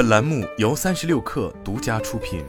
本栏目由三十六氪独家出品。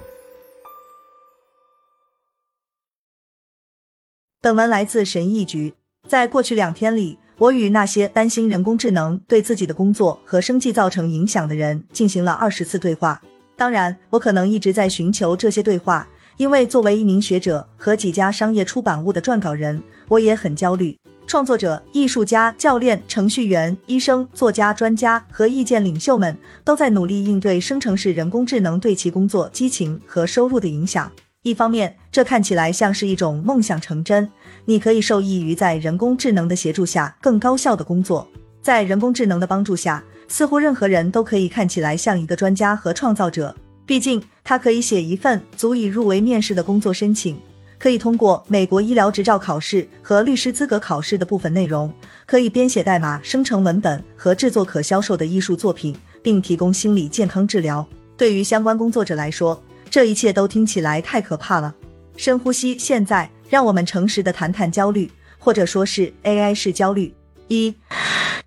本文来自神译局。在过去两天里，我与那些担心人工智能对自己的工作和生计造成影响的人进行了二十次对话。当然，我可能一直在寻求这些对话，因为作为一名学者和几家商业出版物的撰稿人，我也很焦虑。创作者、艺术家、教练、程序员、医生、作家、专家和意见领袖们都在努力应对生成式人工智能对其工作激情和收入的影响。一方面，这看起来像是一种梦想成真，你可以受益于在人工智能的协助下更高效的工作。在人工智能的帮助下，似乎任何人都可以看起来像一个专家和创造者。毕竟，他可以写一份足以入围面试的工作申请。可以通过美国医疗执照考试和律师资格考试的部分内容，可以编写代码、生成文本和制作可销售的艺术作品，并提供心理健康治疗。对于相关工作者来说，这一切都听起来太可怕了。深呼吸，现在让我们诚实的谈谈焦虑，或者说是 AI 式焦虑。一，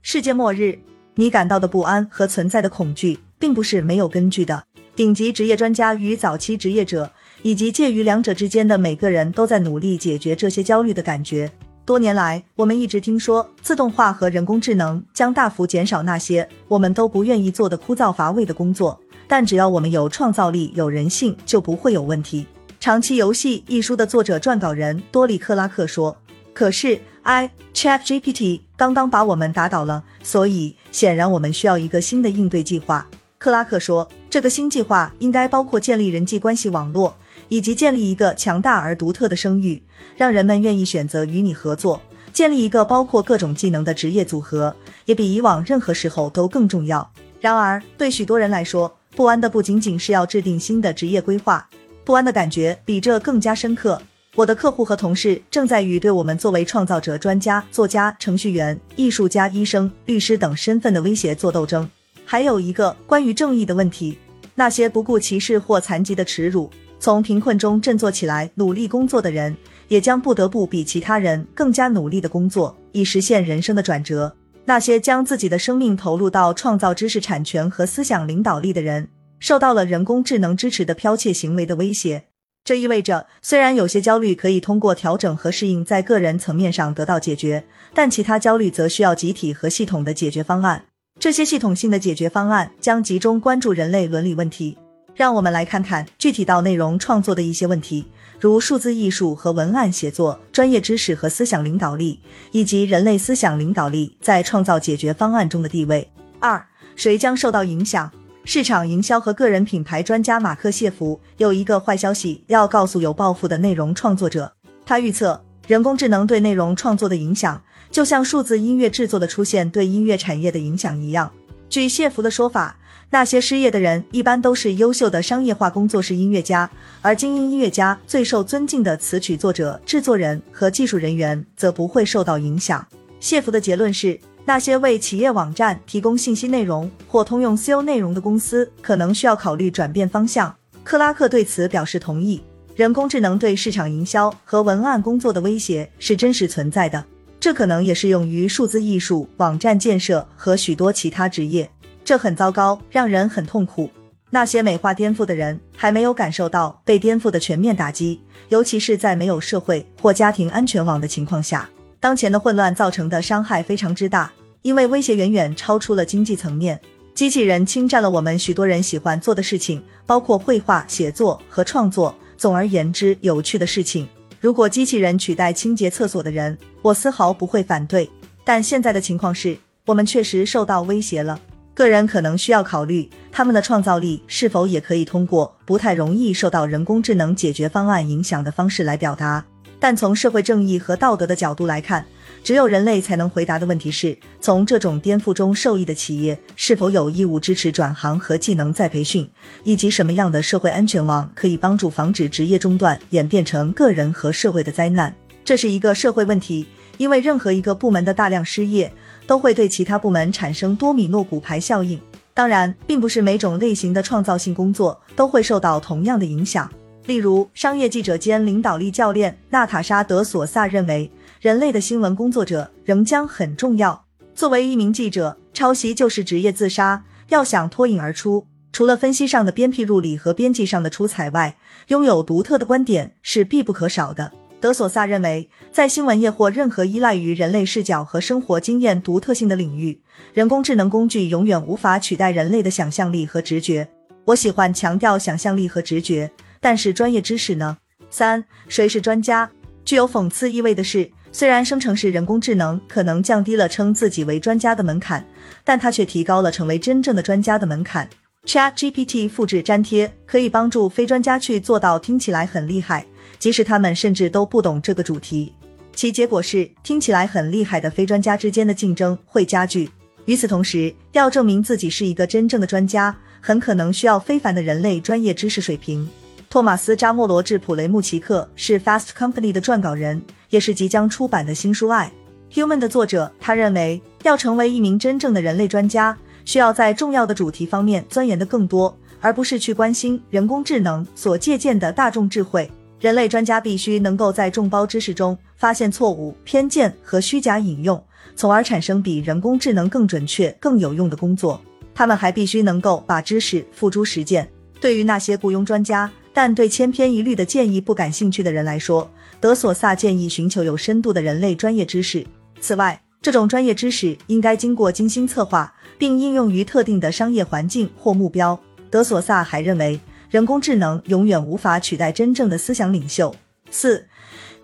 世界末日，你感到的不安和存在的恐惧，并不是没有根据的。顶级职业专家与早期职业者。以及介于两者之间的每个人都在努力解决这些焦虑的感觉。多年来，我们一直听说自动化和人工智能将大幅减少那些我们都不愿意做的枯燥乏味的工作。但只要我们有创造力、有人性，就不会有问题。《长期游戏》一书的作者撰稿人多里克拉克说：“可是，I ChatGPT 刚刚把我们打倒了，所以显然我们需要一个新的应对计划。”克拉克说：“这个新计划应该包括建立人际关系网络。”以及建立一个强大而独特的声誉，让人们愿意选择与你合作。建立一个包括各种技能的职业组合，也比以往任何时候都更重要。然而，对许多人来说，不安的不仅仅是要制定新的职业规划，不安的感觉比这更加深刻。我的客户和同事正在与对我们作为创造者、专家、作家、程序员、艺术家、医生、律师等身份的威胁做斗争。还有一个关于正义的问题：那些不顾歧视或残疾的耻辱。从贫困中振作起来，努力工作的人，也将不得不比其他人更加努力的工作，以实现人生的转折。那些将自己的生命投入到创造知识产权和思想领导力的人，受到了人工智能支持的剽窃行为的威胁。这意味着，虽然有些焦虑可以通过调整和适应在个人层面上得到解决，但其他焦虑则需要集体和系统的解决方案。这些系统性的解决方案将集中关注人类伦理问题。让我们来看看具体到内容创作的一些问题，如数字艺术和文案写作、专业知识和思想领导力，以及人类思想领导力在创造解决方案中的地位。二，谁将受到影响？市场营销和个人品牌专家马克谢弗有一个坏消息要告诉有抱负的内容创作者。他预测人工智能对内容创作的影响，就像数字音乐制作的出现对音乐产业的影响一样。据谢弗的说法。那些失业的人一般都是优秀的商业化工作室音乐家，而精英音乐家、最受尊敬的词曲作者、制作人和技术人员则不会受到影响。谢弗的结论是，那些为企业网站提供信息内容或通用 SEO 内容的公司可能需要考虑转变方向。克拉克对此表示同意。人工智能对市场营销和文案工作的威胁是真实存在的，这可能也适用于数字艺术、网站建设和许多其他职业。这很糟糕，让人很痛苦。那些美化颠覆的人还没有感受到被颠覆的全面打击，尤其是在没有社会或家庭安全网的情况下。当前的混乱造成的伤害非常之大，因为威胁远远超出了经济层面。机器人侵占了我们许多人喜欢做的事情，包括绘画、写作和创作。总而言之，有趣的事情。如果机器人取代清洁厕所的人，我丝毫不会反对。但现在的情况是，我们确实受到威胁了。个人可能需要考虑，他们的创造力是否也可以通过不太容易受到人工智能解决方案影响的方式来表达。但从社会正义和道德的角度来看，只有人类才能回答的问题是：从这种颠覆中受益的企业是否有义务支持转行和技能再培训，以及什么样的社会安全网可以帮助防止职业中断演变成个人和社会的灾难？这是一个社会问题，因为任何一个部门的大量失业。都会对其他部门产生多米诺骨牌效应。当然，并不是每种类型的创造性工作都会受到同样的影响。例如，商业记者兼领导力教练娜塔莎·德索萨认为，人类的新闻工作者仍将很重要。作为一名记者，抄袭就是职业自杀。要想脱颖而出，除了分析上的鞭辟入里和编辑上的出彩外，拥有独特的观点是必不可少的。德索萨认为，在新闻业或任何依赖于人类视角和生活经验独特性的领域，人工智能工具永远无法取代人类的想象力和直觉。我喜欢强调想象力和直觉，但是专业知识呢？三，谁是专家？具有讽刺意味的是，虽然生成式人工智能可能降低了称自己为专家的门槛，但它却提高了成为真正的专家的门槛。Chat GPT 复制粘贴可以帮助非专家去做到听起来很厉害。即使他们甚至都不懂这个主题，其结果是听起来很厉害的非专家之间的竞争会加剧。与此同时，要证明自己是一个真正的专家，很可能需要非凡的人类专业知识水平。托马斯·扎莫罗治普雷穆奇克是 Fast Company 的撰稿人，也是即将出版的新书《爱 Human》的作者。他认为，要成为一名真正的人类专家，需要在重要的主题方面钻研的更多，而不是去关心人工智能所借鉴的大众智慧。人类专家必须能够在众包知识中发现错误、偏见和虚假引用，从而产生比人工智能更准确、更有用的工作。他们还必须能够把知识付诸实践。对于那些雇佣专家但对千篇一律的建议不感兴趣的人来说，德索萨建议寻求有深度的人类专业知识。此外，这种专业知识应该经过精心策划，并应用于特定的商业环境或目标。德索萨还认为。人工智能永远无法取代真正的思想领袖。四，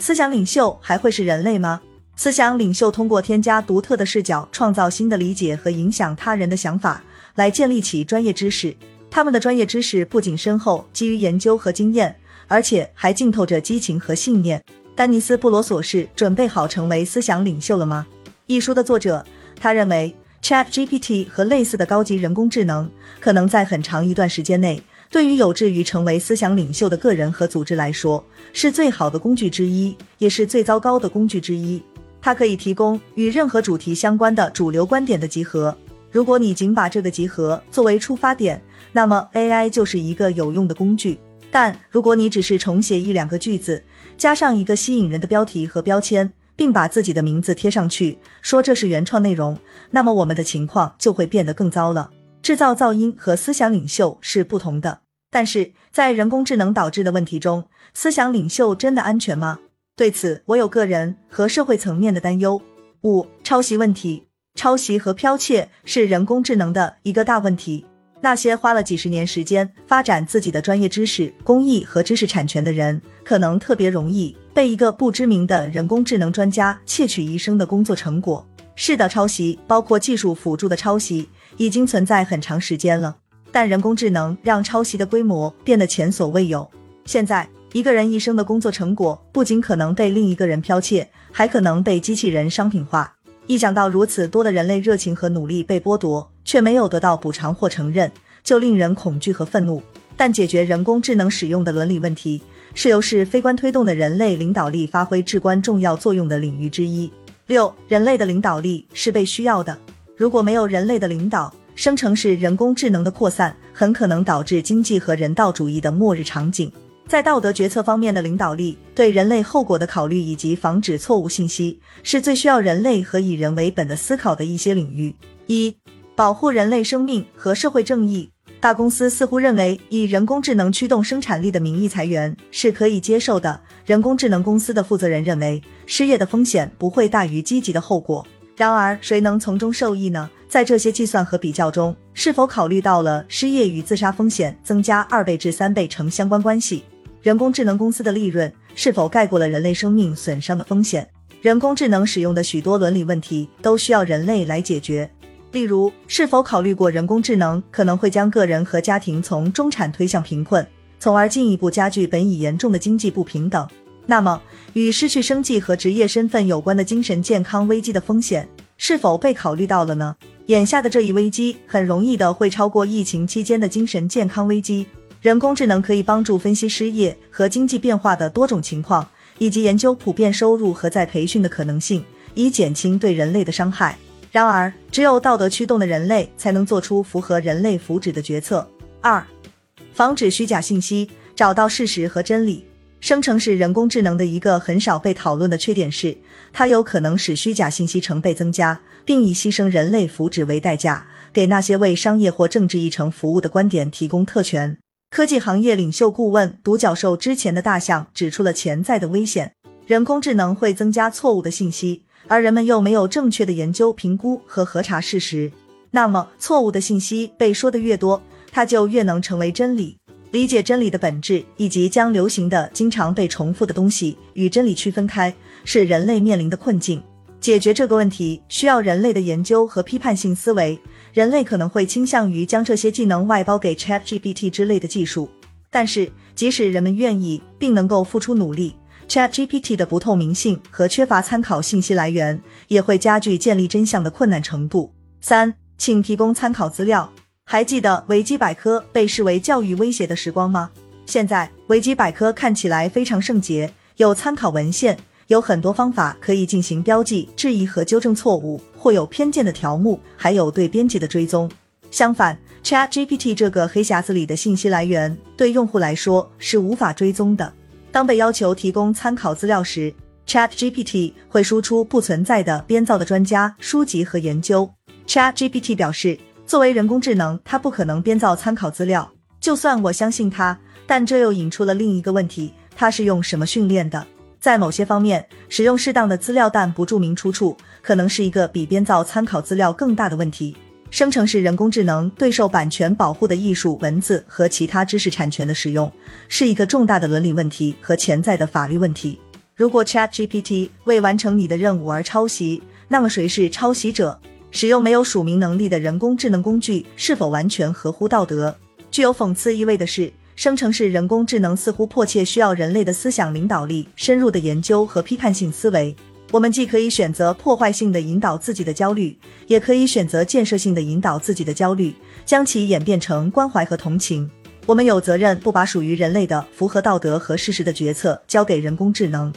思想领袖还会是人类吗？思想领袖通过添加独特的视角，创造新的理解和影响他人的想法，来建立起专业知识。他们的专业知识不仅深厚，基于研究和经验，而且还浸透着激情和信念。丹尼斯·布罗索是准备好成为思想领袖了吗？一书的作者，他认为 Chat GPT 和类似的高级人工智能可能在很长一段时间内。对于有志于成为思想领袖的个人和组织来说，是最好的工具之一，也是最糟糕的工具之一。它可以提供与任何主题相关的主流观点的集合。如果你仅把这个集合作为出发点，那么 AI 就是一个有用的工具。但如果你只是重写一两个句子，加上一个吸引人的标题和标签，并把自己的名字贴上去，说这是原创内容，那么我们的情况就会变得更糟了。制造噪音和思想领袖是不同的，但是在人工智能导致的问题中，思想领袖真的安全吗？对此，我有个人和社会层面的担忧。五、抄袭问题，抄袭和剽窃是人工智能的一个大问题。那些花了几十年时间发展自己的专业知识、工艺和知识产权的人，可能特别容易被一个不知名的人工智能专家窃取一生的工作成果。是的，抄袭包括技术辅助的抄袭。已经存在很长时间了，但人工智能让抄袭的规模变得前所未有。现在，一个人一生的工作成果不仅可能被另一个人剽窃，还可能被机器人商品化。一想到如此多的人类热情和努力被剥夺，却没有得到补偿或承认，就令人恐惧和愤怒。但解决人工智能使用的伦理问题，是由是非观推动的人类领导力发挥至关重要作用的领域之一。六，人类的领导力是被需要的。如果没有人类的领导，生成式人工智能的扩散很可能导致经济和人道主义的末日场景。在道德决策方面的领导力、对人类后果的考虑以及防止错误信息，是最需要人类和以人为本的思考的一些领域。一、保护人类生命和社会正义。大公司似乎认为以人工智能驱动生产力的名义裁员是可以接受的。人工智能公司的负责人认为，失业的风险不会大于积极的后果。然而，谁能从中受益呢？在这些计算和比较中，是否考虑到了失业与自杀风险增加二倍至三倍成相关关系？人工智能公司的利润是否盖过了人类生命损伤的风险？人工智能使用的许多伦理问题都需要人类来解决。例如，是否考虑过人工智能可能会将个人和家庭从中产推向贫困，从而进一步加剧本已严重的经济不平等？那么，与失去生计和职业身份有关的精神健康危机的风险是否被考虑到了呢？眼下的这一危机很容易的会超过疫情期间的精神健康危机。人工智能可以帮助分析失业和经济变化的多种情况，以及研究普遍收入和再培训的可能性，以减轻对人类的伤害。然而，只有道德驱动的人类才能做出符合人类福祉的决策。二、防止虚假信息，找到事实和真理。生成式人工智能的一个很少被讨论的缺点是，它有可能使虚假信息成倍增加，并以牺牲人类福祉为代价，给那些为商业或政治议程服务的观点提供特权。科技行业领袖顾问独角兽之前的大象指出了潜在的危险：人工智能会增加错误的信息，而人们又没有正确的研究、评估和核查事实。那么，错误的信息被说的越多，它就越能成为真理。理解真理的本质，以及将流行的、经常被重复的东西与真理区分开，是人类面临的困境。解决这个问题，需要人类的研究和批判性思维。人类可能会倾向于将这些技能外包给 ChatGPT 之类的技术，但是即使人们愿意并能够付出努力，ChatGPT 的不透明性和缺乏参考信息来源也会加剧建立真相的困难程度。三，请提供参考资料。还记得维基百科被视为教育威胁的时光吗？现在维基百科看起来非常圣洁，有参考文献。有很多方法可以进行标记、质疑和纠正错误或有偏见的条目，还有对编辑的追踪。相反，ChatGPT 这个黑匣子里的信息来源对用户来说是无法追踪的。当被要求提供参考资料时，ChatGPT 会输出不存在的编造的专家书籍和研究。ChatGPT 表示，作为人工智能，它不可能编造参考资料。就算我相信它，但这又引出了另一个问题：它是用什么训练的？在某些方面，使用适当的资料但不注明出处，可能是一个比编造参考资料更大的问题。生成式人工智能对受版权保护的艺术、文字和其他知识产权的使用，是一个重大的伦理问题和潜在的法律问题。如果 ChatGPT 为完成你的任务而抄袭，那么谁是抄袭者？使用没有署名能力的人工智能工具是否完全合乎道德？具有讽刺意味的是。生成式人工智能似乎迫切需要人类的思想领导力、深入的研究和批判性思维。我们既可以选择破坏性的引导自己的焦虑，也可以选择建设性的引导自己的焦虑，将其演变成关怀和同情。我们有责任不把属于人类的、符合道德和事实的决策交给人工智能。